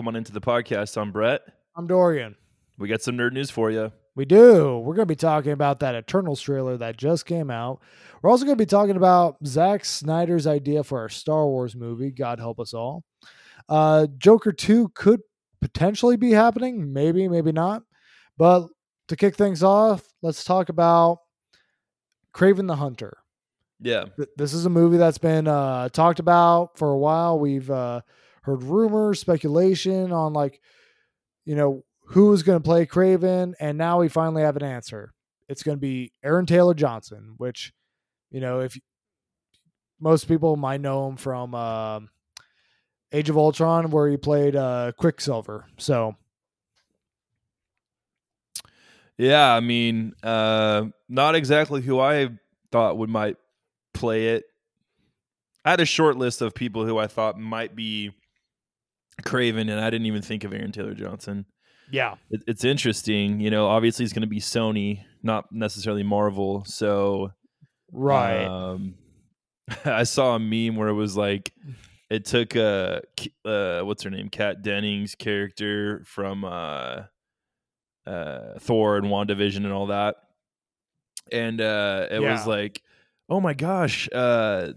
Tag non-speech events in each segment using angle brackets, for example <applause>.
Welcome on into the podcast. I'm Brett. I'm Dorian. We got some nerd news for you. We do. We're going to be talking about that Eternals trailer that just came out. We're also going to be talking about Zack Snyder's idea for our Star Wars movie. God help us all. Uh, Joker 2 could potentially be happening. Maybe, maybe not. But to kick things off, let's talk about Kraven the Hunter. Yeah. This is a movie that's been uh, talked about for a while. We've uh, heard rumors, speculation on like, you know, who's going to play Kraven, and now we finally have an answer. It's going to be Aaron Taylor Johnson, which, you know, if most people might know him from uh, Age of Ultron, where he played uh, Quicksilver. So Yeah, I mean, uh, not exactly who I thought would might play it. I had a short list of people who I thought might be Kraven, and I didn't even think of Aaron Taylor Johnson. yeah, It, it's interesting, you know. Obviously, it's going to be Sony, not necessarily Marvel. So, right. Um, <laughs> I saw a meme where it was like, it took uh, uh what's her name, Kat Dennings' character from uh, uh, Thor and WandaVision and all that, and uh, it was like, oh my gosh, uh,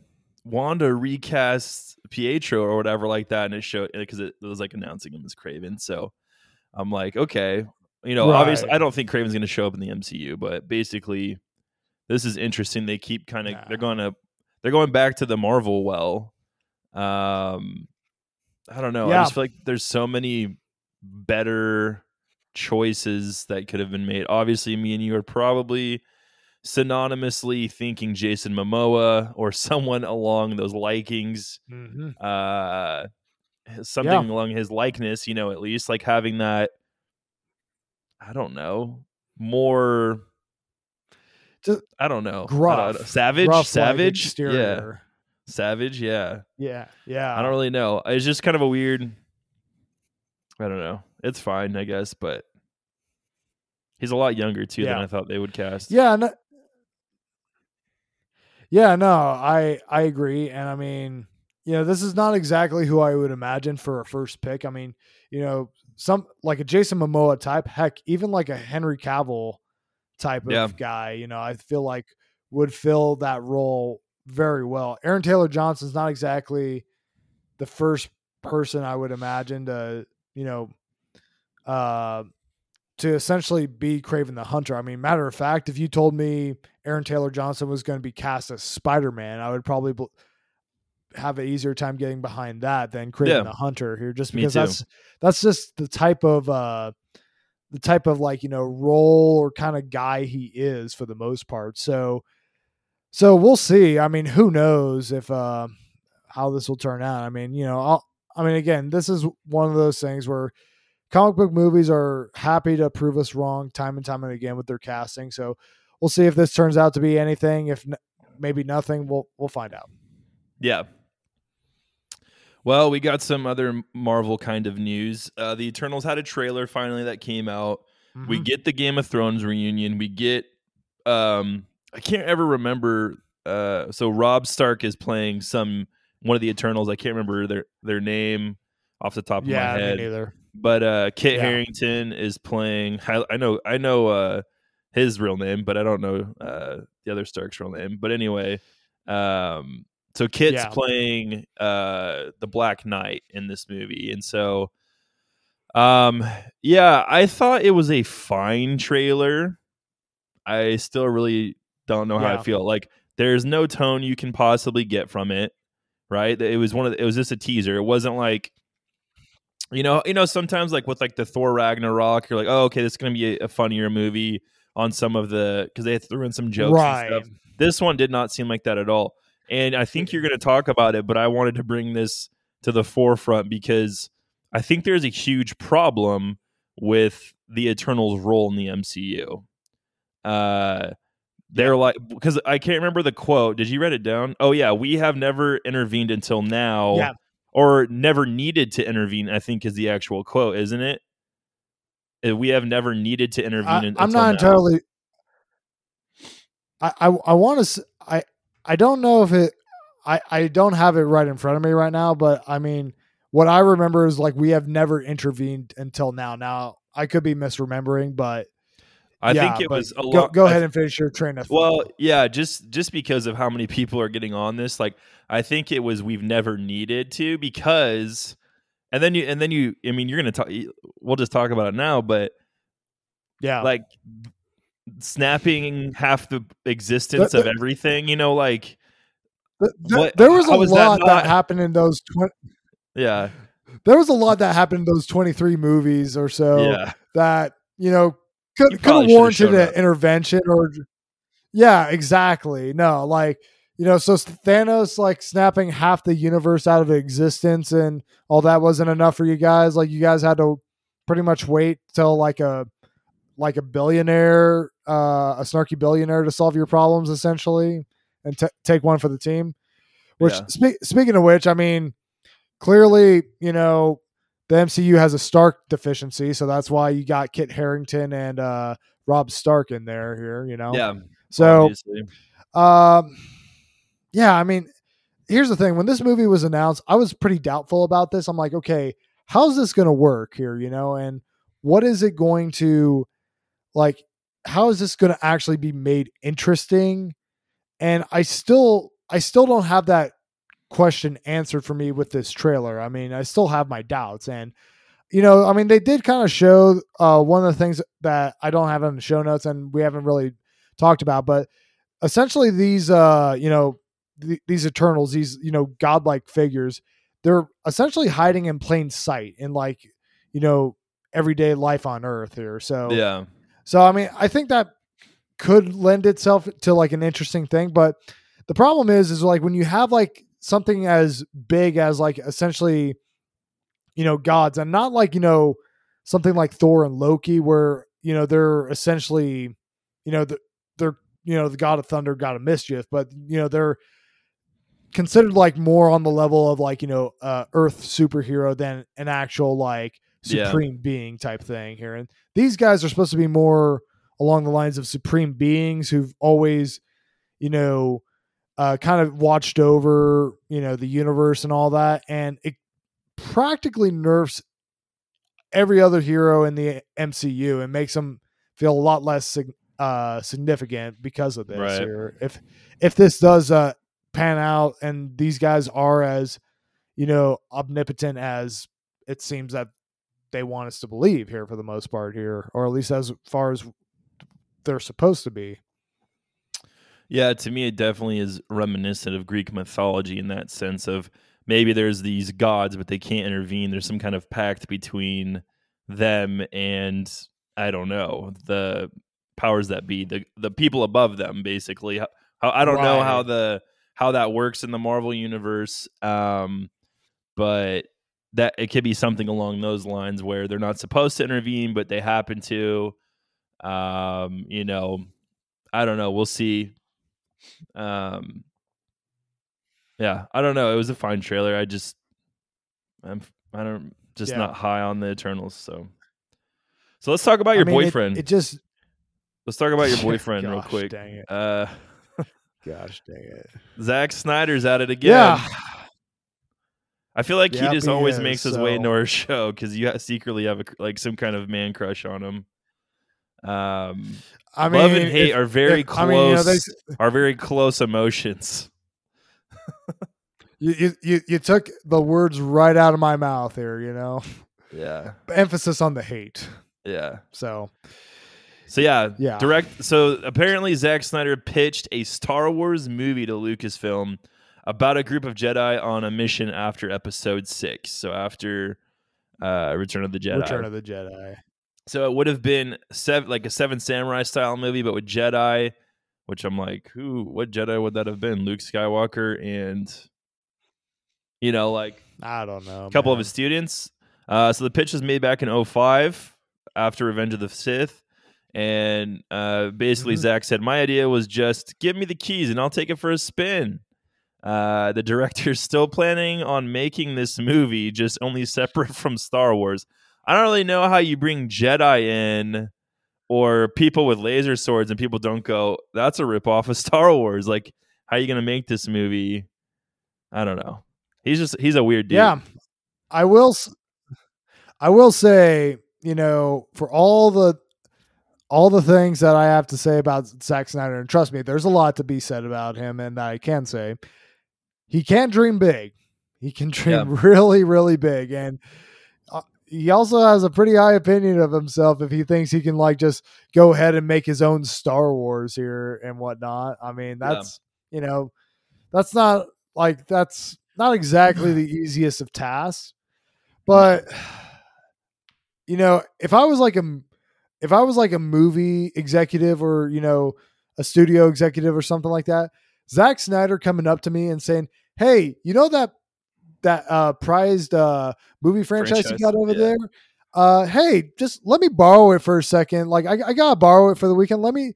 Wanda recast Pietro or whatever like that, and it showed because it, it was like announcing him as Kraven. So I'm like, okay, you know, obviously, I don't think Kraven's going to show up in the MCU, but basically, this is interesting. They keep kind of Nah. they're going to they're going back to the Marvel well. Um, I don't know. I just feel like there's so many better choices that could have been made. Obviously, me and you are probably synonymously thinking Jason Momoa or someone along those likings hmm uh something along his likeness you know at least like having that i don't know more Just i don't know I don't know. savage like, savage? Yeah. savage? Yeah. Yeah, yeah. i don't really know it's just kind of a weird i don't know it's fine i guess but he's a lot younger too than i thought they would cast. Yeah, no, yeah, no, I I agree, and I mean, you know, this is not exactly who I would imagine for a first pick. I mean, you know, some like a Jason Momoa type, heck, even like a Henry Cavill type of Yeah. guy. You know, I feel like would fill that role very well. Aaron Taylor Johnson's not exactly the first person I would imagine to, you know, uh, to essentially be Kraven the Hunter. I mean, matter of fact, if you told me Aaron Taylor Johnson was going to be cast as Spider Man, I would probably bel- have an easier time getting behind that than Kraven Yeah. the Hunter here, just because that's that's just the type of uh the type of like you know role or kind of guy he is for the most part. So so we'll see. I mean, who knows if uh how this will turn out. I mean, you know, I'll, I mean, again, this is one of those things where comic book movies are happy to prove us wrong time and time and again with their casting. So we'll see if this turns out to be anything. If n- maybe nothing, we'll we'll find out. Yeah. Well, we got some other Marvel kind of news. Uh, the Eternals had a trailer finally that came out. We Mhm. get the Game of Thrones reunion. We get um I can't ever remember uh so Rob Stark is playing some one of the Eternals. I can't remember their their name off the top of yeah, my me head. neither. But uh Kit Yeah. Harington is playing I, I know I know uh his real name, but I don't know uh the other Stark's real name. But anyway, um so Kit's Yeah. playing uh the Black Knight in this movie. And so um yeah, I thought it was a fine trailer. I still really don't know how I feel. Like there's no tone you can possibly get from it, right? It was one of the, it was just a teaser. It wasn't like you know, you know sometimes like with like the Thor Ragnarok, you're like, "Oh, okay, this is going to be a, a funnier movie on some of the cuz they threw in some jokes right. and stuff." This one did not seem like that at all. And I think you're going to talk about it, but I wanted to bring this to the forefront because I think there's a huge problem with the Eternals role in the MCU. Uh they're like because I can't remember the quote. Did you write it down? Oh yeah, we have never intervened until now, Yeah. Or never needed to intervene. I think is the actual quote, isn't it? Uh, We have never needed to intervene. I, I'm not now. entirely. I I, I want to. I I don't know if it. I I don't have it right in front of me right now, but I mean, what I remember is like we have never intervened until now. Now I could be misremembering, but I yeah, think it was a go, lot. go ahead and finish your train of thought. Well, yeah, just just because of how many people are getting on this, like I think it was we've never needed to because, and then you and then you, I mean, you're gonna talk. We'll just talk about it now, but yeah, like snapping half the existence The- of everything, you know, like Th- th- what- there was a that lot that, not- happened in those. 20 yeah, there was a lot that happened in those twenty three movies or so yeah, that you know could could have warranted an up. intervention or. Yeah, exactly. No, like you know, so Thanos like snapping half the universe out of existence and all that wasn't enough for you guys. Like you guys had to pretty much wait till like a like a billionaire, uh, a snarky billionaire to solve your problems essentially, and t- take one for the team. Which Yeah. spe- speaking of which, I mean, clearly you know the MCU has a Stark deficiency, so that's why you got Kit Harington and uh, Rob Stark in there here. You know, yeah. so obviously. um, yeah, I mean, here's the thing: when this movie was announced, I was pretty doubtful about this. I'm like, okay, how's this going to work here? You know, and what is it going to like? How is this going to actually be made interesting? And I still, I still don't have that question answered for me with this trailer. I mean, I still have my doubts, and you know, I mean, they did kind of show uh, one of the things that I don't have in the show notes, and we haven't really talked about, but essentially these uh you know th- these eternals these you know godlike figures they're essentially hiding in plain sight in like you know everyday life on earth here so yeah, so i mean i think that could lend itself to like an interesting thing but the problem is is like when you have like something as big as like essentially you know gods and not like you know something like thor and loki where you know they're essentially you know the, they're you know the god of thunder god of mischief but you know they're considered like more on the level of like you know uh earth superhero than an actual like Yeah. supreme being type thing here and these guys are supposed to be more along the lines of supreme beings who've always you know uh kind of watched over you know the universe and all that and it practically nerfs every other hero in the MCU and makes them feel a lot less uh, significant because of this. Right. Here. If if this does uh, pan out and these guys are as you know omnipotent as it seems that they want us to believe here for the most part here, or at least as far as they're supposed to be. Yeah, to me, it definitely is reminiscent of Greek mythology in that sense of maybe there's these gods, but they can't intervene. There's some kind of pact between them and I don't know the powers that be, the the people above them, basically. How, I don't know how the how that works in the Marvel universe, um, but that it could be something along those lines where they're not supposed to intervene, but they happen to. Um, you know, I don't know. We'll see. Um, yeah, I don't know. It was a fine trailer. I just, I'm, I don't, just Yeah. not high on the Eternals. So, so let's talk about I your mean, boyfriend. It, just let's talk about your <laughs> boyfriend real quick. Dang it! Uh, <laughs> Gosh, dang it! Zack Snyder's at it again. Yeah. I feel like Yep, he just he always is, makes his way into our <laughs> show because you secretly have a, like some kind of man crush on him. Um, I mean, love and hate if- are very if- close. I mean, you know, <laughs> are very close emotions. you, you you you took the words right out of my mouth here. You know, Yeah, <laughs> emphasis on the hate. yeah. So So yeah, Yeah. Direct. So apparently, Zack Snyder pitched a Star Wars movie to Lucasfilm about a group of Jedi on a mission after Episode Six. So after uh, Return of the Jedi. Return of the Jedi. So it would have been seven, like a Seven Samurai style movie, but with Jedi. Which I'm like, who? What Jedi would that have been? Luke Skywalker and, you know, like I don't know. a couple of his students. Uh, so the pitch was made back in 05 after Revenge of the Sith. And uh, basically, Mhm. Zack said, My idea was just give me the keys and I'll take it for a spin. Uh, the director's still planning on making this movie, just only separate <laughs> from Star Wars. I don't really know how you bring Jedi in or people with laser swords and people don't go, That's a ripoff of <laughs> Star Wars. Like, how are you going to make this movie? I don't know. He's just, he's a weird dude. Yeah. I will I will say, you know, for all the all the things that I have to say about Zack Snyder, and trust me, there's a lot to be said about him, and I can say he can't dream big. He can <laughs> dream really, really big, and he also has a pretty high opinion of himself if he thinks he can like just go ahead and make his own Star Wars here and whatnot. I mean, Yeah. that's you know, that's not like that's not exactly the <laughs> easiest of tasks, but you know, if I was like a if I was like a movie executive or you know a studio executive or something like that, Zack Snyder coming up to me and saying, "Hey, you know that that uh, prized uh, movie franchise, Franchise, you got over yeah. there? Uh, hey, just let me borrow it for a second. Like I, I gotta borrow it for the weekend. Let me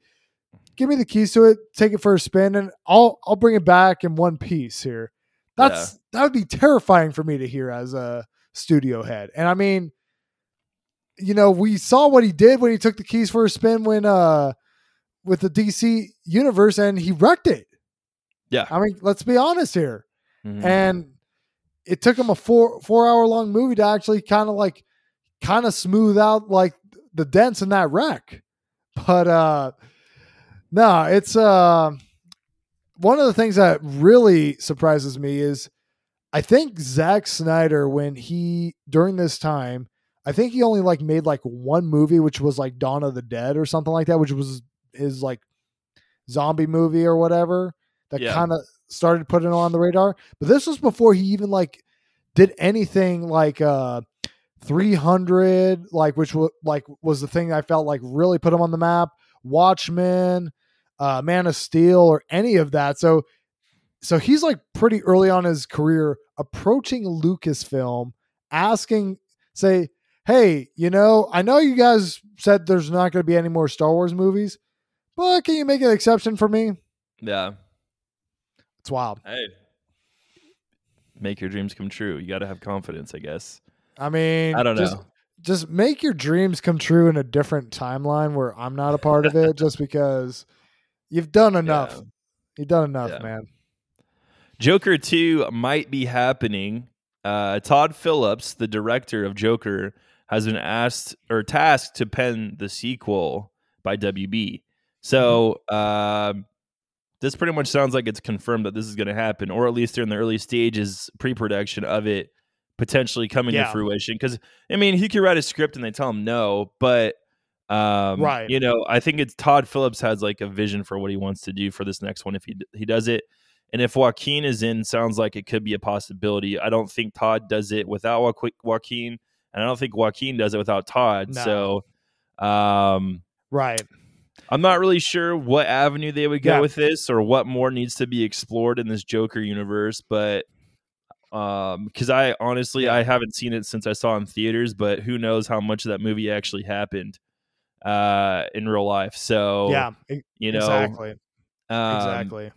give me the keys to it, take it for a spin, and I'll I'll bring it back in one piece here. That's that would be terrifying for me to hear as a studio head. And I mean, you know, we saw what he did when he took the keys for a spin when uh with the DC universe and he wrecked it. Yeah. I mean, let's be honest here. Mhm. And it took him a four four hour long movie to actually kind of like kind of smooth out like the dents in that wreck. But uh no, it's uh one of the things that really surprises me is I think Zack Snyder when he during this time I think he only like made like one movie which was like Dawn of the Dead or something like that which was his like zombie movie or whatever that Yeah. kind of started putting on the radar but this was before he even like did anything like uh 300 like which was like was the thing I felt like really put him on the map. Watchmen uh Man of Steel or any of that. So so he's like pretty early on his career approaching Lucasfilm asking say hey you know I know you guys said there's not going to be any more Star Wars movies but can you make an exception for me? Yeah. It's wild Hey. Make your dreams come true. You got to have confidence, I guess. I mean I don't just, know. just make your dreams come true in a different timeline where I'm not a part of it <laughs> just because you've done enough. Yeah. You've done enough, Yeah. man. Joker 2 might be happening. Uh, Todd Phillips, the director of Joker, has been asked or tasked to pen the sequel by WB. So um, this pretty much sounds like it's confirmed that this is going to happen, or at least they're in the early stages, pre-production of it potentially coming Yeah. to fruition. Because I mean, he could write a script and they tell him no, but um, Right. you know, I think it's Todd Phillips has like a vision for what he wants to do for this next one if he he does it. And if Joaquin is in, sounds like it could be a possibility. I don't think Todd does it without Joaqu- Joaquin, and I don't think Joaquin does it without Todd. No. So, um, Right. I'm not really sure what avenue they would go Yeah. with this or what more needs to be explored in this Joker universe, but um because I honestly Yeah. I haven't seen it since I saw it in theaters, but who knows how much of that movie actually happened uh in real life. So yeah. you know exactly. um, exactly.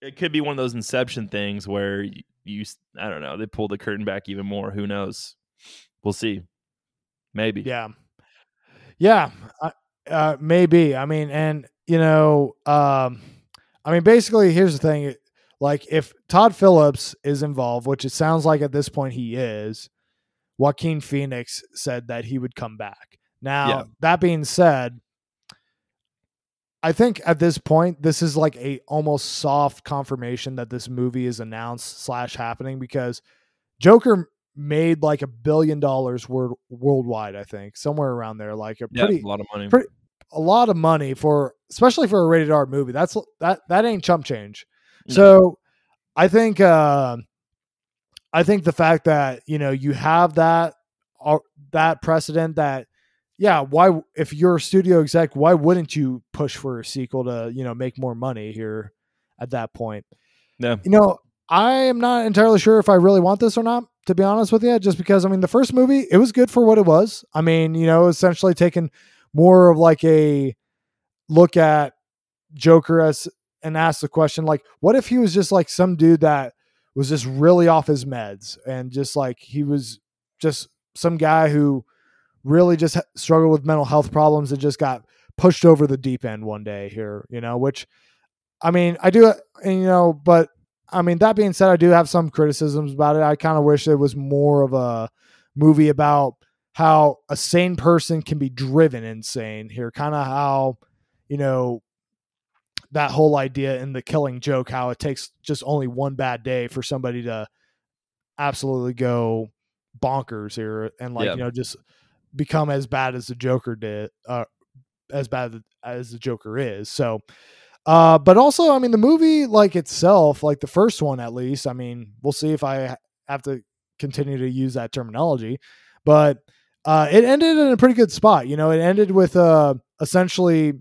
it could be one of those inception things where you, you I don't know, they pull the curtain back even more. Who knows? We'll see. Maybe. Yeah. Yeah. I- Uh, maybe. I mean, and you know, um, I mean, basically, here's the thing: like, if Todd Phillips is involved, which it sounds like at this point he is, Joaquin Phoenix said that he would come back. Now, Yeah. that being said, I think at this point this is like a almost soft confirmation that this movie is announced slash happening because Joker made like a billion dollars wor- worldwide. I think somewhere around there, like a Yeah, pretty a lot of money. pretty- a lot of money for especially for a rated R movie. That's that that ain't chump change. No. So I think uh, I think the fact that you know you have that uh, that precedent that yeah why if you're a studio exec why wouldn't you push for a sequel to you know make more money here at that point Yeah. you know I am not entirely sure if I really want this or not to be honest with you just because I mean the first movie it was good for what it was. I mean you know essentially taking more of like a look at Joker as and ask the question like, what if he was just like some dude that was just really off his meds and just like he was just some guy who really just struggled with mental health problems and just got pushed over the deep end one day here, you know, which I mean, I do, uh, and, you know, but I mean, that being said, I do have some criticisms about it. I kind of wish it was more of a movie about how a sane person can be driven insane here. Kind of how, you know, that whole idea in the killing joke, how it takes just only one bad day for somebody to absolutely go bonkers here and like, Yeah. you know, just become as bad as the Joker did, uh, as bad as the Joker is. So, uh, but also, I mean, the movie like itself, like the first one at least. I mean, we'll see if I have to continue to use that terminology, but uh, it ended in a pretty good spot. You know, it ended with uh, essentially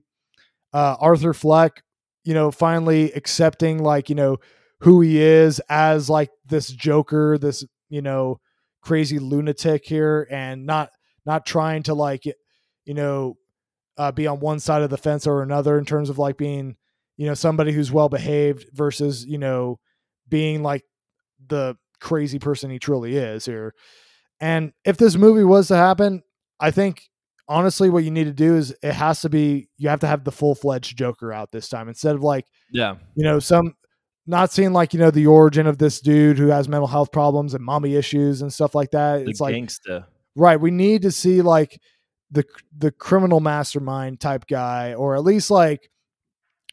uh, Arthur Fleck, you know, finally accepting like you know who he is as like this Joker, this you know crazy lunatic here, and not not trying to like you know uh, be on one side of the fence or another in terms of like being you know somebody who's well behaved versus you know being like the crazy person he truly is here and if this movie was to happen i think honestly what you need to do is it has to be you have to have the full-fledged joker out this time instead of like Yeah. you know some not seeing like you know the origin of this dude who has mental health problems and mommy issues and stuff like that The it's like gangsta. right we need to see like the the criminal mastermind type guy or at least like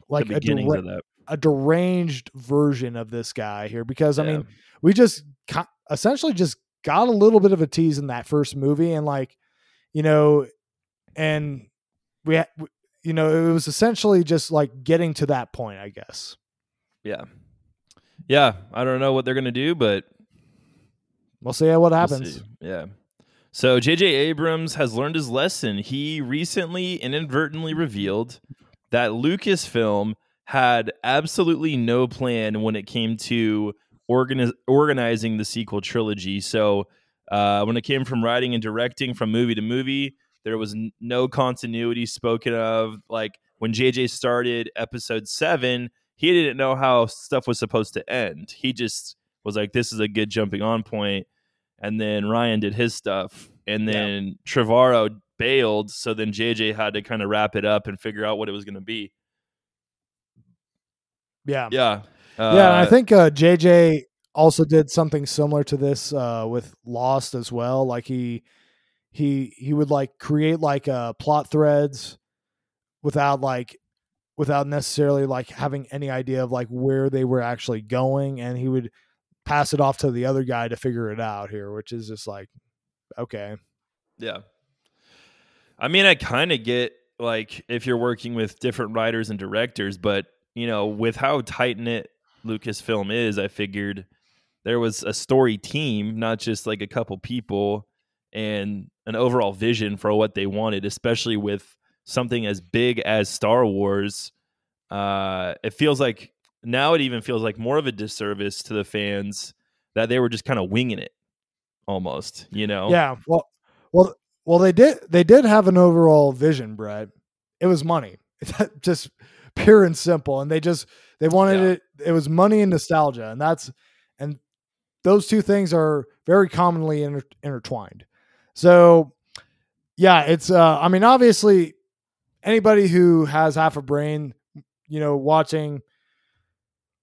like a, dera- a deranged version of this guy here because i mean we just co- essentially just got a little bit of a tease in that first movie and like you know and we you know it was essentially just like getting to that point i guess yeah. Yeah. I don't know what they're gonna do, but we'll see what We'll happens see. Yeah. So J.J. Abrams has learned his lesson. He recently inadvertently revealed that Lucasfilm had absolutely no plan when it came to organiz- organizing the sequel trilogy. So uh, when it came from writing and directing from movie to movie, there was n- no continuity spoken of. Like when JJ started episode seven, he didn't know how stuff was supposed to end. He just was like, "This is a good jumping on point." And then Rian did his stuff, and Yeah. then Trevorrow bailed. So then JJ had to kind of wrap it up and figure out what it was going to be. yeah Yeah, yeah, I Uh, think uh, JJ also did something similar to this uh, with Lost as well. Like he he he would like create like uh, plot threads without like without necessarily like having any idea of like where they were actually going, and he would pass it off to the other guy to figure it out here, which is just like okay, Yeah. I mean, I kind of get like if you're working with different writers and directors, but you know, with how tight knit Lucasfilm is, I figured there was a story team, not just like a couple people, and an overall vision for what they wanted, especially with something as big as Star Wars. Uh, it feels like now it even feels like more of a disservice to the fans that they were just kind of winging it almost, you know? yeah, well, well, well, they did they did have an overall vision, Brett. It was money, <laughs> just pure and simple, and they just they wanted Yeah. it. It was money and nostalgia, and that's and those two things are very commonly inter- intertwined. So, yeah, it's. uh I mean, obviously, anybody who has half a brain, you know, watching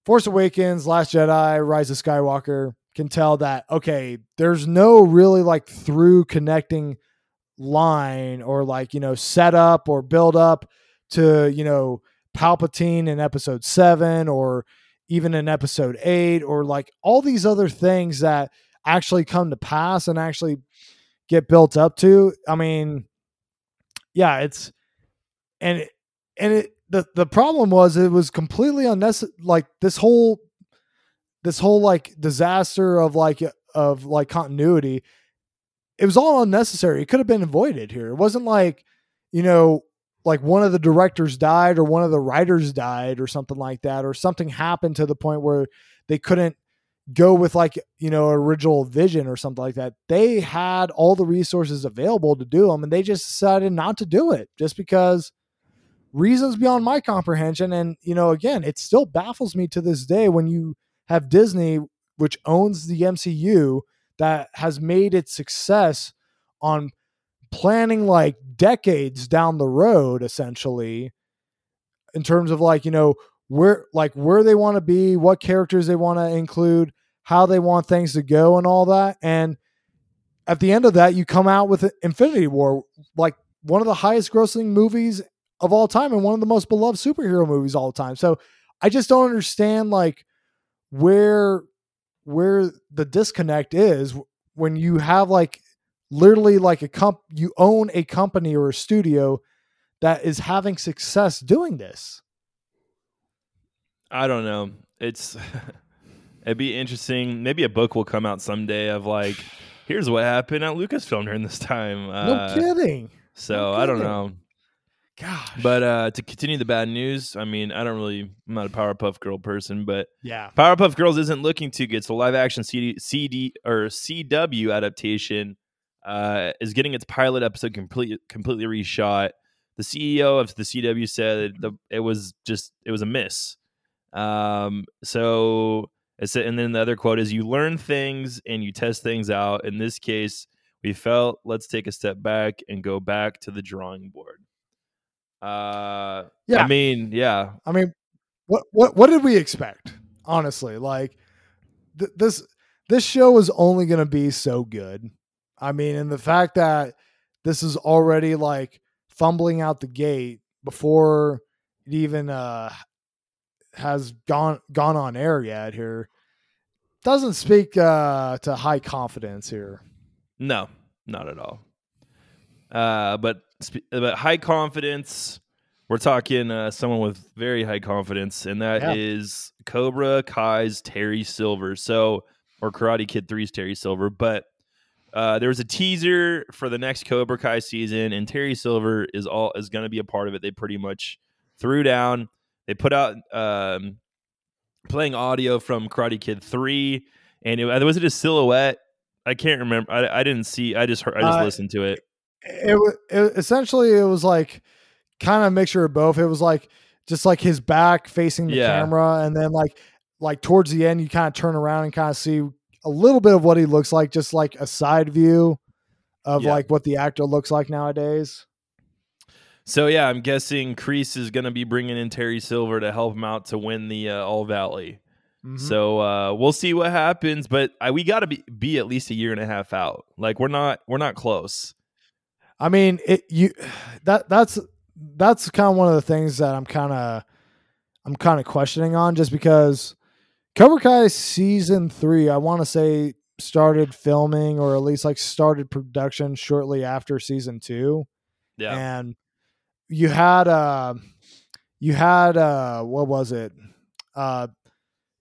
Force Awakens, Last Jedi, Rise of Skywalker, can tell that okay, there's no really like through connecting line or like you know set up or build up to you know Palpatine in episode 7 or even in episode 8 or like all these other things that actually come to pass and actually get built up to. I mean yeah it's and and it the the problem was it was completely unnecessary like this whole this whole like disaster of like of like continuity it was all unnecessary. It could have been avoided here. It wasn't like you know like one of the directors died or one of the writers died or something like that or something happened to the point where they couldn't go with like you know original vision or something like that. They had all the resources available to do them and they just decided not to do it just because reasons beyond my comprehension. And you know again it still baffles me to this day when you have disney which owns the mcu that has made its success on planning like decades down the road essentially in terms of like you know where like where they want to be, what characters they want to include, how they want things to go and all that. And at the end of that, you come out with Infinity War, like one of the highest grossing movies of all time and one of the most beloved superhero movies all time. So I just don't understand like where where the disconnect is when you have like literally like a comp you own a company or a studio that is having success doing this. I don't know. It's <laughs> it'd be interesting. Maybe a book will come out someday of like, <sighs> here's what happened at Lucasfilm during this time. No Uh, kidding. So No I don't know. Gosh. But uh, to continue the bad news, I mean, I don't really, I'm not a Powerpuff Girl person, but yeah. Powerpuff Girls isn't looking too good. So live action CD, CD or CW adaptation uh, is getting its pilot episode completely completely reshot. The CEO of the CW said the it was just it was a miss. Um, so it's and then the other quote is you learn things and you test things out. In this case, we felt let's take a step back and go back to the drawing board. Uh, Yeah. I mean, yeah, I mean, what what what did we expect? Honestly, like th- this this show was only going to be so good. I mean, and the fact that this is already like fumbling out the gate before it even uh has gone gone on air yet here doesn't speak uh to high confidence here. No, not at all. Uh, but but high confidence. We're talking uh, someone with very high confidence, and that is Yeah. Cobra Kai's Terry Silver. So, or Karate Kid 3's Terry Silver. But uh, there was a teaser for the next Cobra Kai season, and Terry Silver is all is going to be a part of it. They pretty much threw down. They put out um, playing audio from Karate Kid 3, and it was it a silhouette I can't remember. I, I didn't see. I just heard. I just Uh, listened to it. It, wa- it essentially it was like kind of a mixture of both. It was like just like his back facing the Yeah. camera, and then like like towards the end, you kind of turn around and kind of see a little bit of what he looks like, just like a side view of Yeah. like what the actor looks like nowadays. So yeah, I'm guessing Kreese is going to be bringing in Terry Silver to help him out to win the uh, All Valley. Mhm. So uh, we'll see what happens, but I, we got to be, be at least a year and a half out. Like we're not we're not close. I mean, it you that that's that's kind of one of the things that I'm kind of I'm kind of questioning on just because Cobra Kai season 3 I want to say started filming or at least like started production shortly after season 2 Yeah, and you had uh you had uh what was it? Uh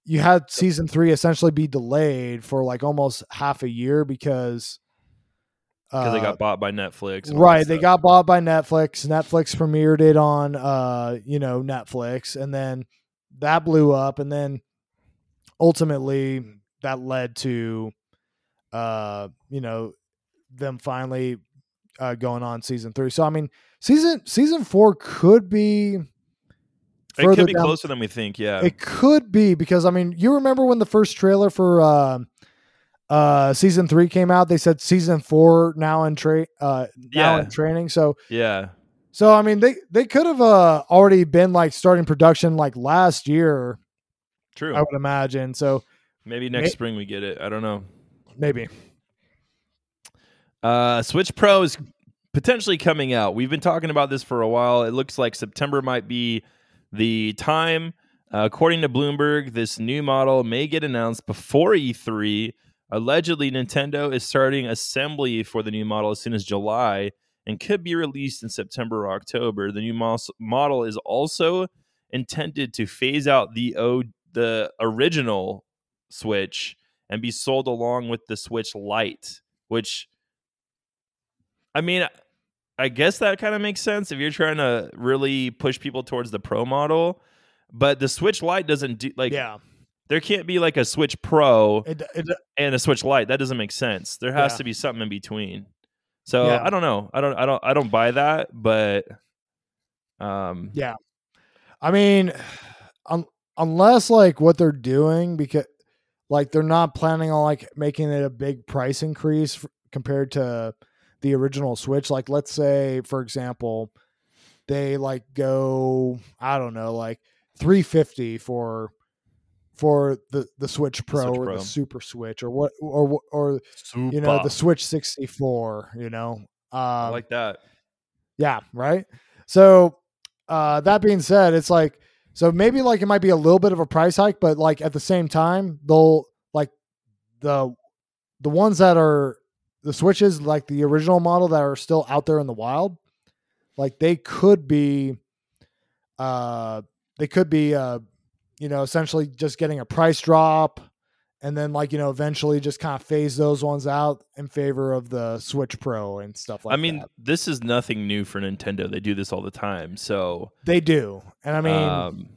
you had season 3 essentially be delayed for like almost half a year because because they uh, got bought by Netflix. and all that right they got bought by netflix netflix premiered it on uh you know netflix and then that blew up and then ultimately that led to uh you know them finally uh going on season three so i mean season season four could be It could be down- closer than we think. Yeah, it could be because I mean, you remember when the first trailer for uh, uh, season three came out? They said season four now in tra- uh, now Yeah. in training. So, yeah. so I mean, they they could have uh, already been like starting production like last year, True. I would imagine. So Maybe next May- spring we get it. I don't know. maybe Uh, Switch Pro is potentially coming out. We've been talking about this for a while. It looks like September might be the time. Uh, according to Bloomberg, this new model may get announced before E3. Allegedly, Nintendo is starting assembly for the new model as soon as July and could be released in September or October. The new model is also intended to phase out the o- the original Switch and be sold along with the Switch Lite, which I mean, I guess that kind of makes sense if you're trying to really push people towards the Pro model. But the Switch Lite doesn't do like yeah. There can't be like a Switch Pro It, it, and a Switch Lite. That doesn't make sense. There has Yeah. to be something in between. So Yeah. I don't know. I don't. I don't. I don't buy that. But um, Yeah. I mean, <sighs> un- unless like what they're doing because like they're not planning on like making it a big price increase f- compared to the original Switch. Like let's say for example, they like go I don't know like 350 for for the the Switch Pro Switch or Pro. the Super Switch or what or or you know the Switch 64. You know, um, I like that. yeah, right. So uh, that being said, it's like so maybe like it might be a little bit of a price hike, but like at the same time, they'll like the the ones that are the switches, like the original model that are still out there in the wild, like they could be uh they could be uh you know essentially just getting a price drop and then like you know eventually just kind of phase those ones out in favor of the switch pro and stuff like I mean, that. this is nothing new for Nintendo. They do this all the time. So, they do and i mean um,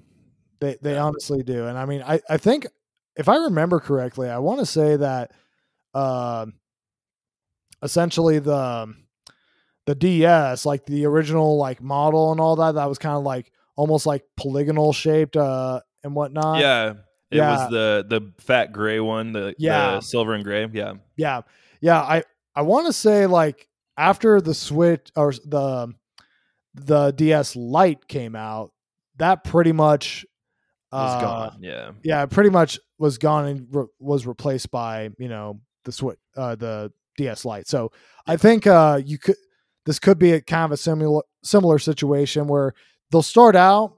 They they honestly do, and I mean, I I think if I remember correctly, I want to say that, um, essentially the the DS, like the original like model and all that, that was kind of like almost like polygonal shaped uh and whatnot. yeah, it yeah. was the the fat gray one, the, Yeah. the silver and gray. Yeah, yeah, yeah. I I want to say like after the Switch or the the DS Lite came out, that pretty much was uh, gone. Yeah, yeah, pretty much was gone and re- was replaced by you know the switch, uh, the DS Lite. So I think uh, you could this could be a kind of a similar similar situation where they'll start out,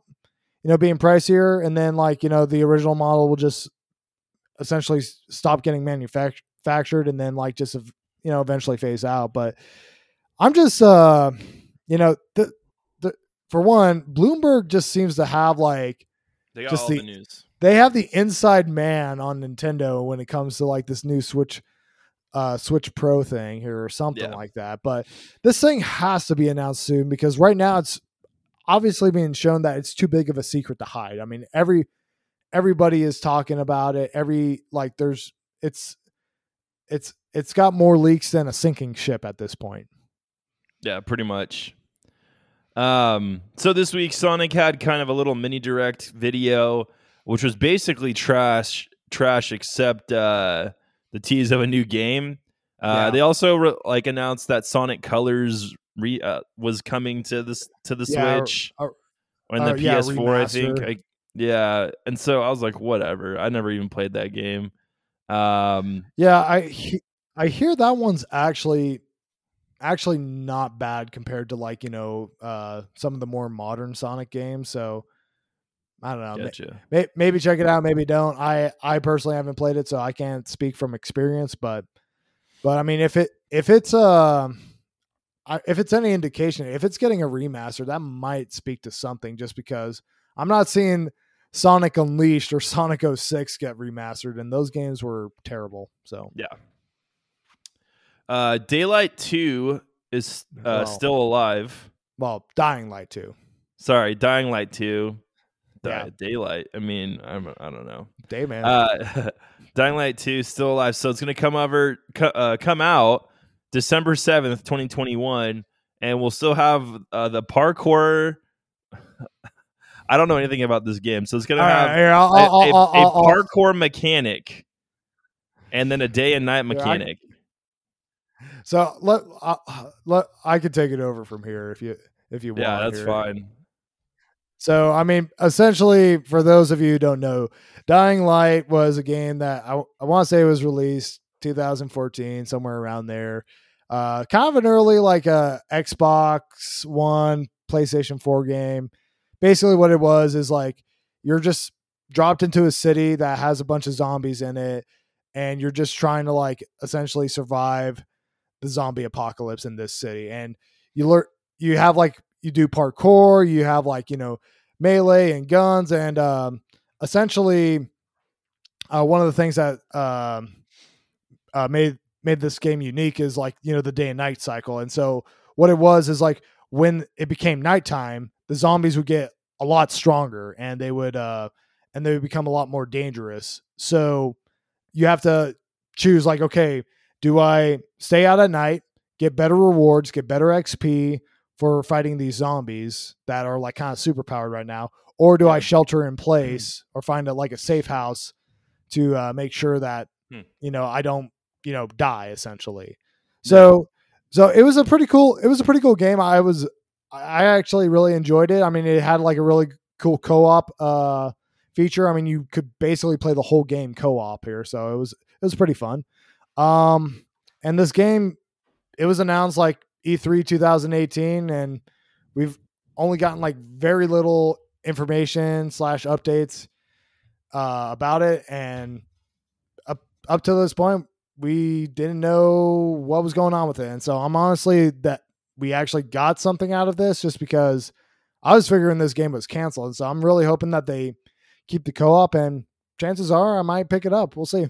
you know, being pricier, and then like you know the original model will just essentially stop getting manufactured, and then like just you know eventually phase out. But I'm just uh, you know the the for one, Bloomberg just seems to have like they got Just all the- the news. they have the inside man on Nintendo when it comes to like this new Switch uh Switch Pro thing here or something Yeah. like that. But this thing has to be announced soon because right now it's obviously being shown that it's too big of a secret to hide. I mean, every everybody is talking about it. Every like there's it's it's it's got more leaks than a sinking ship at this point. Yeah, pretty much. Um, so this week Sonic had kind of a little mini direct video, which was basically trash, trash except uh, the tease of a new game. Uh, Yeah. They also re- like announced that Sonic Colors re- uh, was coming to this to the Yeah, Switch or- or in the or, yeah, PS4, I think. I, yeah, and so I was like, whatever. I never even played that game. Um, Yeah, I he- I hear that one's actually actually not bad compared to like you know uh some of the more modern Sonic games. So I don't know. Gotcha. may- maybe check it out. Maybe don't. I I personally haven't played it, so I can't speak from experience. But but I mean, if it if it's um. I, if it's any indication, if it's getting a remaster, that might speak to something. Just because I'm not seeing Sonic Unleashed or <laughs> Sonic 06 get remastered, and those games were terrible. So Yeah. Uh, Daylight Two is uh, Wow. still alive. Well, Dying Light 2. Sorry, Dying Light 2. Yeah. Daylight. I mean, I'm, I don't know. Day man. Uh, <laughs> Dying Light 2 is still alive. So it's going to come over co- uh, come out December 7th, 2021 and we'll still have uh, the parkour <laughs> I don't know anything about this game. So it's going to All right, have here, I'll, a, I'll, I'll, a parkour mechanic and then a day and night Yeah, I- mechanic. so let, uh, let I could take it over from here if you if you want. yeah, that's here. fine. So, I mean, essentially, for those of you who don't know, Dying Light was a game that I, I want to say was released 2014, somewhere around there. Uh, kind of an early, like a Xbox One, PlayStation 4 game. Basically, what it was is like you're just dropped into a city that has a bunch of zombies in it, and you're just trying to like essentially survive the zombie apocalypse in this city. And you learn, you have like you do parkour, you have like you know melee and guns, and um, essentially, uh, one of the things that um, uh, made made this game unique is like you know the day and night cycle. And so what it was is like when it became nighttime, the zombies would get a lot stronger, and they would uh, and they would become a lot more dangerous. So you have to choose like okay, do I stay out at night, get better rewards, get better XP for fighting these zombies that are like kind of super powered right now, or do I shelter in place or find a, like a safe house to uh, make sure that Hmm. you know I don't you know die essentially. So so it was a pretty cool it was a pretty cool game. I was I actually really enjoyed it. I mean, it had like a really cool co-op uh, feature. I mean, you could basically play the whole game co-op here, so it was it was pretty fun. Um, and this game, it was announced like E3 2018, and we've only gotten like very little information slash updates uh, about it, and up up to this point, we didn't know what was going on with it. And so I'm honestly that we actually got something out of this just because I was figuring this game was canceled. And so I'm really hoping that they keep the co-op and chances are I might pick it up. We'll see.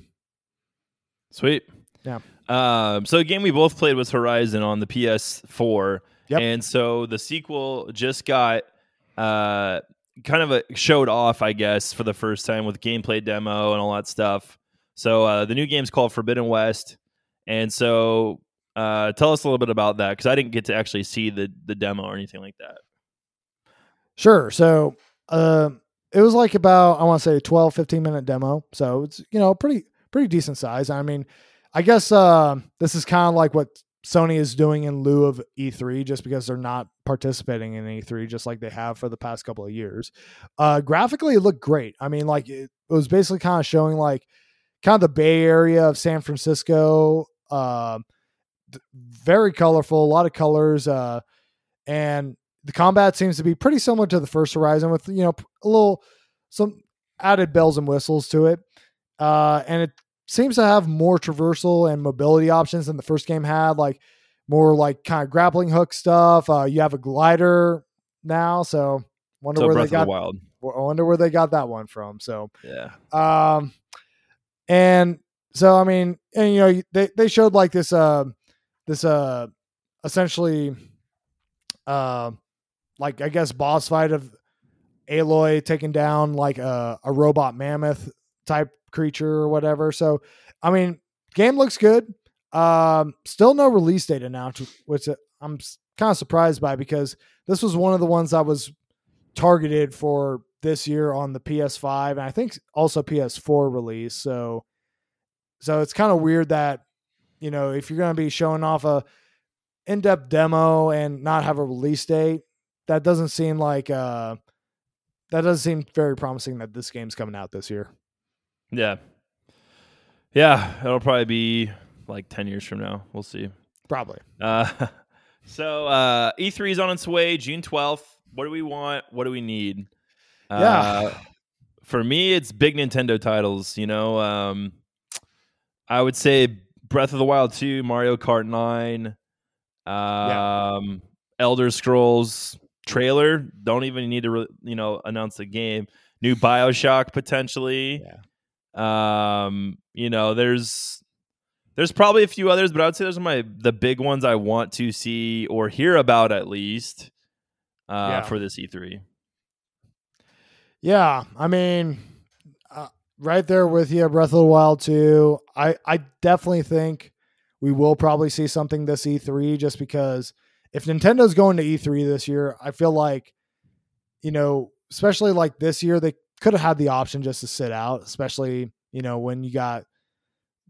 Sweet. Yeah. Um, so a game we both played was Horizon on the PS4. Yep. And so the sequel just got uh, kind of a showed off, I guess, for the first time with gameplay demo and all that stuff. So uh, the new game's called Forbidden West, and so uh, tell us a little bit about that because I didn't get to actually see the the demo or anything like that. Sure. So uh, it was like about I want to say 12, 15 minute demo. So it's you know pretty pretty decent size. I mean, I guess uh, this is kind of like what Sony is doing in lieu of E3, just because they're not participating in E3, just like they have for the past couple of years. Uh, graphically, it looked great. I mean, like it, it was basically kind of showing like kind of the Bay Area of San Francisco. Uh, very colorful, a lot of colors, uh, and the combat seems to be pretty similar to the first Horizon, with you know a little some added bells and whistles to it, uh, and it seems to have more traversal and mobility options than the first game had, like more like kind of grappling hook stuff. Uh, you have a glider now, so wonder So where Breath they got. the Wild. I wonder where they got that one from. So Yeah. um, and so I mean, and you know, they they showed like this uh this uh essentially uh like I guess boss fight of Aloy taking down like a, a robot mammoth type creature or whatever. So I mean, game looks good. Um, still no release date announced, which I'm kind of surprised by because this was one of the ones I was targeted for this year on the PS5 and I think also PS4 release. So so it's kind of weird that you know, if you're going to be showing off a in-depth demo and not have a release date, that doesn't seem like uh that doesn't seem very promising that this game's coming out this year. Yeah. Yeah. It'll probably be like 10 years from now. We'll see. Probably. Uh, <laughs> so uh, E3 is on its way, June 12th. What do we want? What do we need? Yeah. Uh, for me, it's big Nintendo titles. You know, um, I would say Breath of the Wild 2, Mario Kart 9, um, Elder Scrolls trailer. Don't even need to, re- you know, announce the game. New Bioshock potentially. Yeah. Um, you know, there's there's probably a few others, but I would say those are my the big ones I want to see or hear about at least uh, Yeah. for this E E3. Yeah, I mean, uh, right there with you, Breath of the Wild too. I I definitely think we will probably see something this E3 just because if Nintendo's going to E3 this year, I feel like you know, especially like this year they could have had the option just to sit out, especially, you know, when you got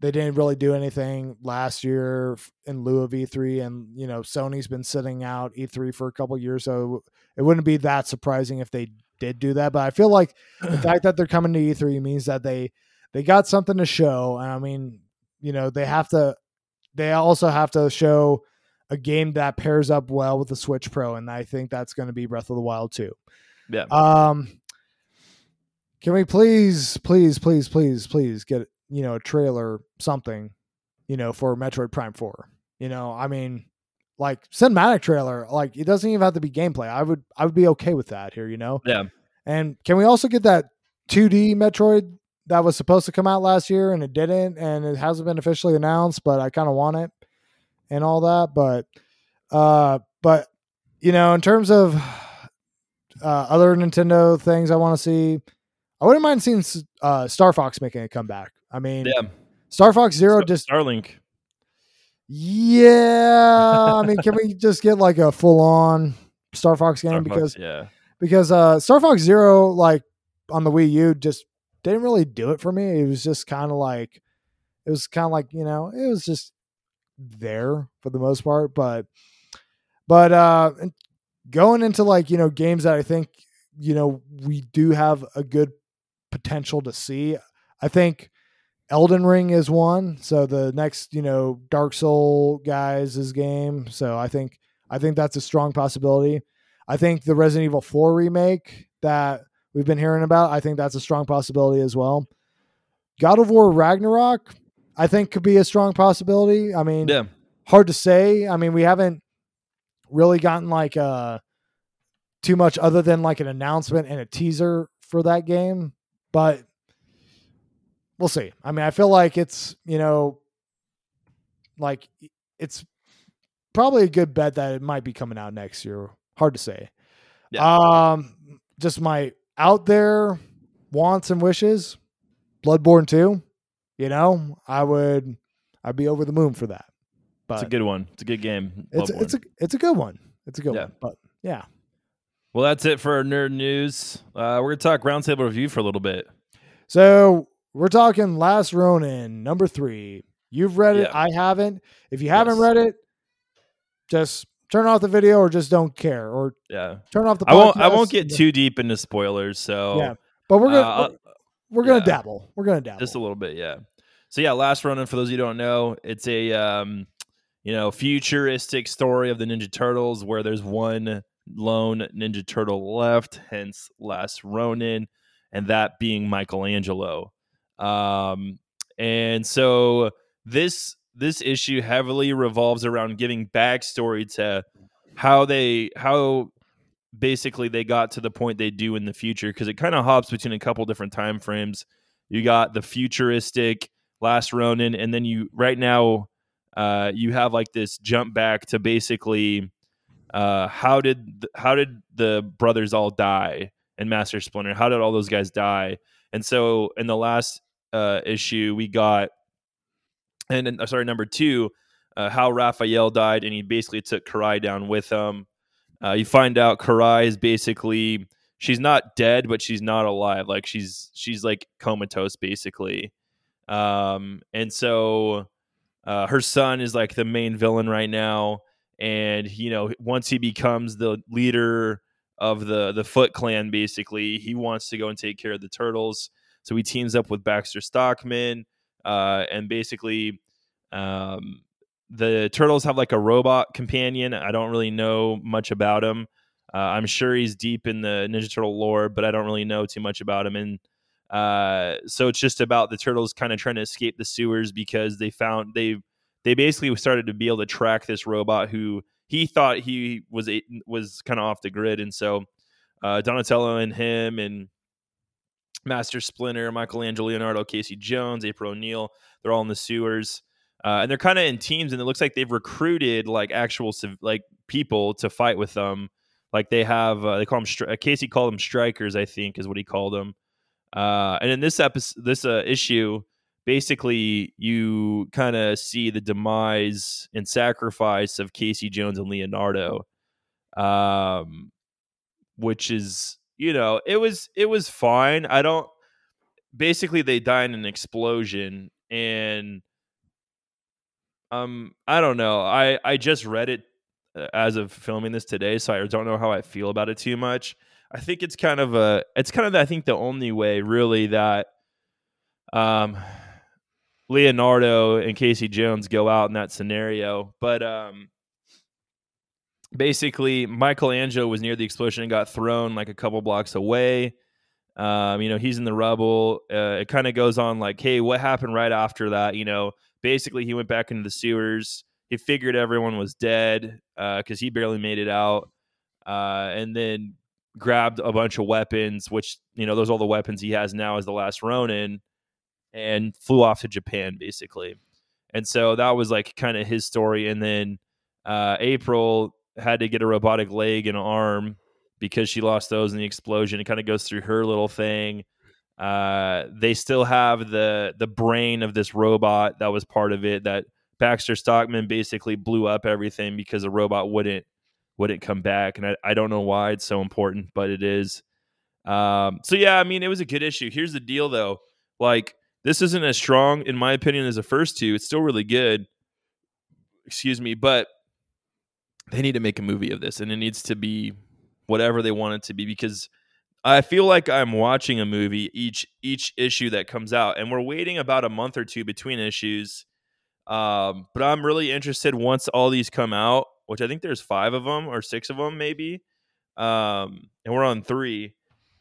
they didn't really do anything last year in lieu of E3 and you know, Sony's been sitting out E3 for a couple years so it wouldn't be that surprising if they did do that, but I feel like the <clears throat> fact that they're coming to E3 means that they they got something to show. And I mean, you know, they have to they also have to show a game that pairs up well with the Switch Pro, and I think that's going to be Breath of the Wild too. Yeah. Um, can we please, please, please, please, please get you know a trailer, something, you know, for Metroid Prime Four? You know, I mean, like cinematic trailer, like it doesn't even have to be gameplay. I would, I would be okay with that here. You know, yeah. and can we also get that 2D Metroid that was supposed to come out last year and it didn't, and it hasn't been officially announced, but I kind of want it and all that. But, uh, but you know, in terms of uh, other Nintendo things, I want to see. I wouldn't mind seeing uh, Star Fox making a comeback. I mean, Yeah. Star Fox Zero just Starlink. Yeah. I mean, <laughs> can we just get like a full on Star Fox game Star Fox, because yeah. because uh Star Fox Zero like on the Wii U just didn't really do it for me. It was just kind of like it was kind of like, you know, it was just there for the most part, but but uh going into like, you know, games that I think you know we do have a good potential to see. I think Elden Ring is one. So the next, you know, Dark Soul guys' is game. So I think I think that's a strong possibility. I think the Resident Evil 4 remake that we've been hearing about, I think that's a strong possibility as well. God of War Ragnarok, I think could be a strong possibility. I mean, Yeah. hard to say. I mean, we haven't really gotten like uh too much other than like an announcement and a teaser for that game, but we'll see. I mean, I feel like it's, you know, like it's probably a good bet that it might be coming out next year. Hard to say. Um just my out there wants and wishes. Bloodborne 2, you know, I would I'd be over the moon for that. But It's a good one. It's a good game. it's Bloodborne. it's a it's a good one. It's a good Yeah. one. But yeah. well, that's it for our nerd news. Uh, we're gonna talk roundtable review for a little bit. So we're talking Last Ronin, number three. You've read it. Yeah. I haven't. If you haven't read it, just turn off the video or just don't care or Yeah, turn off the I won't. I won't get too deep into spoilers. So Yeah. But we're gonna Uh, we're, we're gonna yeah. dabble. We're gonna dabble. just a little bit yeah so yeah last ronin for those of you who don't know it's a um you know futuristic story of the ninja turtles where there's one lone ninja turtle left hence last ronin and that being michelangelo um and so this this issue heavily revolves around giving backstory to how they how basically they got to the point they do in the future because it kind of hops between a couple different time frames. You got the futuristic last ronin and then you right now uh you have like this jump back to basically uh how did th- how did the brothers all die in master splinter? How did all those guys die? And so in the last uh issue we got and then, uh, sorry number two uh, how raphael died and he basically took karai down with him. Uh, you find out karai is basically she's not dead but she's not alive. Like she's she's like comatose basically. Um and so uh her son is like the main villain right now. And you know once he becomes the leader of the the foot clan basically he wants to go and take care of the turtles so he teams up with baxter stockman uh and basically um the turtles have like a robot companion. I don't really know much about him. Uh, I'm sure he's deep in the Ninja Turtle lore, but I don't really know too much about him. And uh, so it's just about the turtles kind of trying to escape the sewers because they found they they basically started to be able to track this robot who he thought he was was kind of off the grid, and so uh, Donatello and him and Master Splinter, Michelangelo, Leonardo, Casey Jones, April O'Neil, they're all in the sewers. Uh, and they're kind of in teams, and it looks like they've recruited like actual like people to fight with them like they have, uh, they call them stri- uh, Casey called them strikers, I think is what he called them. Uh, and in this episode, this uh, issue, basically you kind of see the demise and sacrifice of Casey Jones and Leonardo, um, which is you know it was it was fine. I don't. Basically, they die in an explosion, and um, I don't know. I I just read it uh, as of filming this today, so I don't know how I feel about it too much. I think it's kind of a it's kind of I think the only way really that um Leonardo and Casey Jones go out in that scenario. But um basically Michelangelo was near the explosion and got thrown like a couple blocks away. Um, you know, he's in the rubble. Uh, it kind of goes on like, hey, what happened right after that? You know, basically he went back into the sewers. He figured everyone was dead because he barely made it out, uh, and then grabbed a bunch of weapons, which you know those all the weapons he has now as the last Ronin, and flew off to Japan basically. And so that was like kind of his story. And then uh, April had to get a robotic leg and arm because she lost those in the explosion. It kind of goes through her little thing. Uh, they still have the the brain of this robot that was part of it. That Baxter Stockman basically blew up everything because the robot wouldn't wouldn't come back, and I, I don't know why it's so important, but it is. Um, so yeah, I mean, it was a good issue. Here's the deal, though. Like this isn't as strong, in my opinion, as the first two. It's still really good. Excuse me, but they need to make a movie of this, and it needs to be whatever they want it to be because I feel like I'm watching a movie each each issue that comes out, and we're waiting about a month or two between issues. Um, but I'm really interested once all these come out, which I think there's five of them or six of them maybe, um, and we're on three.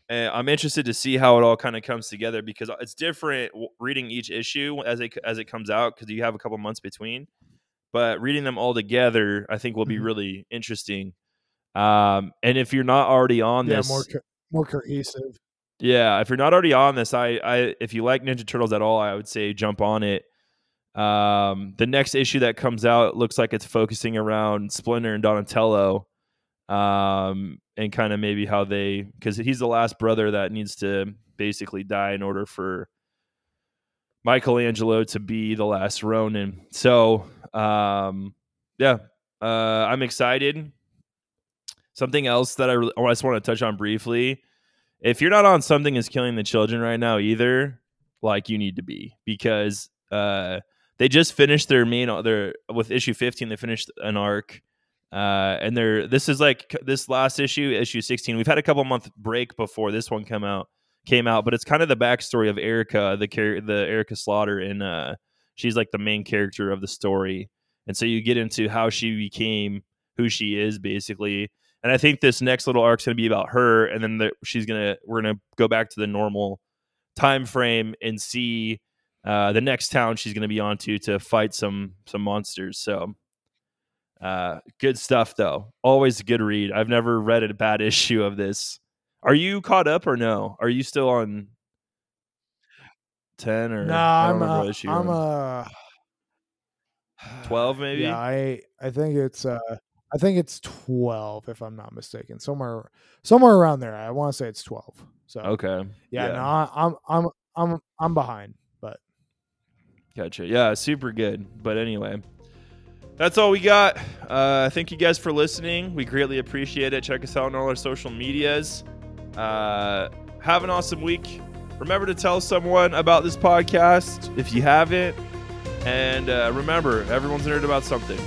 And I'm interested to see how it all kind of comes together because it's different reading each issue as it as it comes out because you have a couple months between. But reading them all together, I think will be mm-hmm. really interesting. Um, and if you're not already on this yeah, this, more co- more cohesive. Yeah, if you're not already on this, I, I if you like Ninja Turtles at all, I would say jump on it. Um, the next issue that comes out looks like it's focusing around Splinter and Donatello, um, and kind of maybe how they because he's the last brother that needs to basically die in order for Michelangelo to be the last Ronin. So, um, yeah, uh, I'm excited. Something else that I, really, I just want to touch on briefly. If you're not on something is killing the children right now either, like you need to be because uh, they just finished their main their with issue 15 they finished an arc uh, and they're this is like this last issue issue 16 we've had a couple month break before this one come out came out but it's kind of the backstory of erica the the erica slaughter in uh, she's like the main character of the story and so you get into how she became who she is basically and I think this next little arc is going to be about her, and then the, she's gonna we're gonna go back to the normal time frame and see uh, the next town she's gonna be on to to fight some some monsters. So uh, good stuff though. Always a good read. I've never read a bad <laughs> issue of this. Are you caught up or no? Are you still on ten or no? I'm a, I'm a twelve maybe. Yeah, I I think it's uh I think it's 12 if I'm not mistaken. Somewhere somewhere around there. I want to say it's 12. So Okay. Yeah, yeah. no, I, I'm I'm I'm I'm behind, but Gotcha. Yeah, super good. But anyway, that's all we got. Uh, thank you guys for listening. We greatly appreciate it. Check us out on all our social medias. Uh, have an awesome week. Remember to tell someone about this podcast if you haven't. And uh, remember, everyone's nerd about something.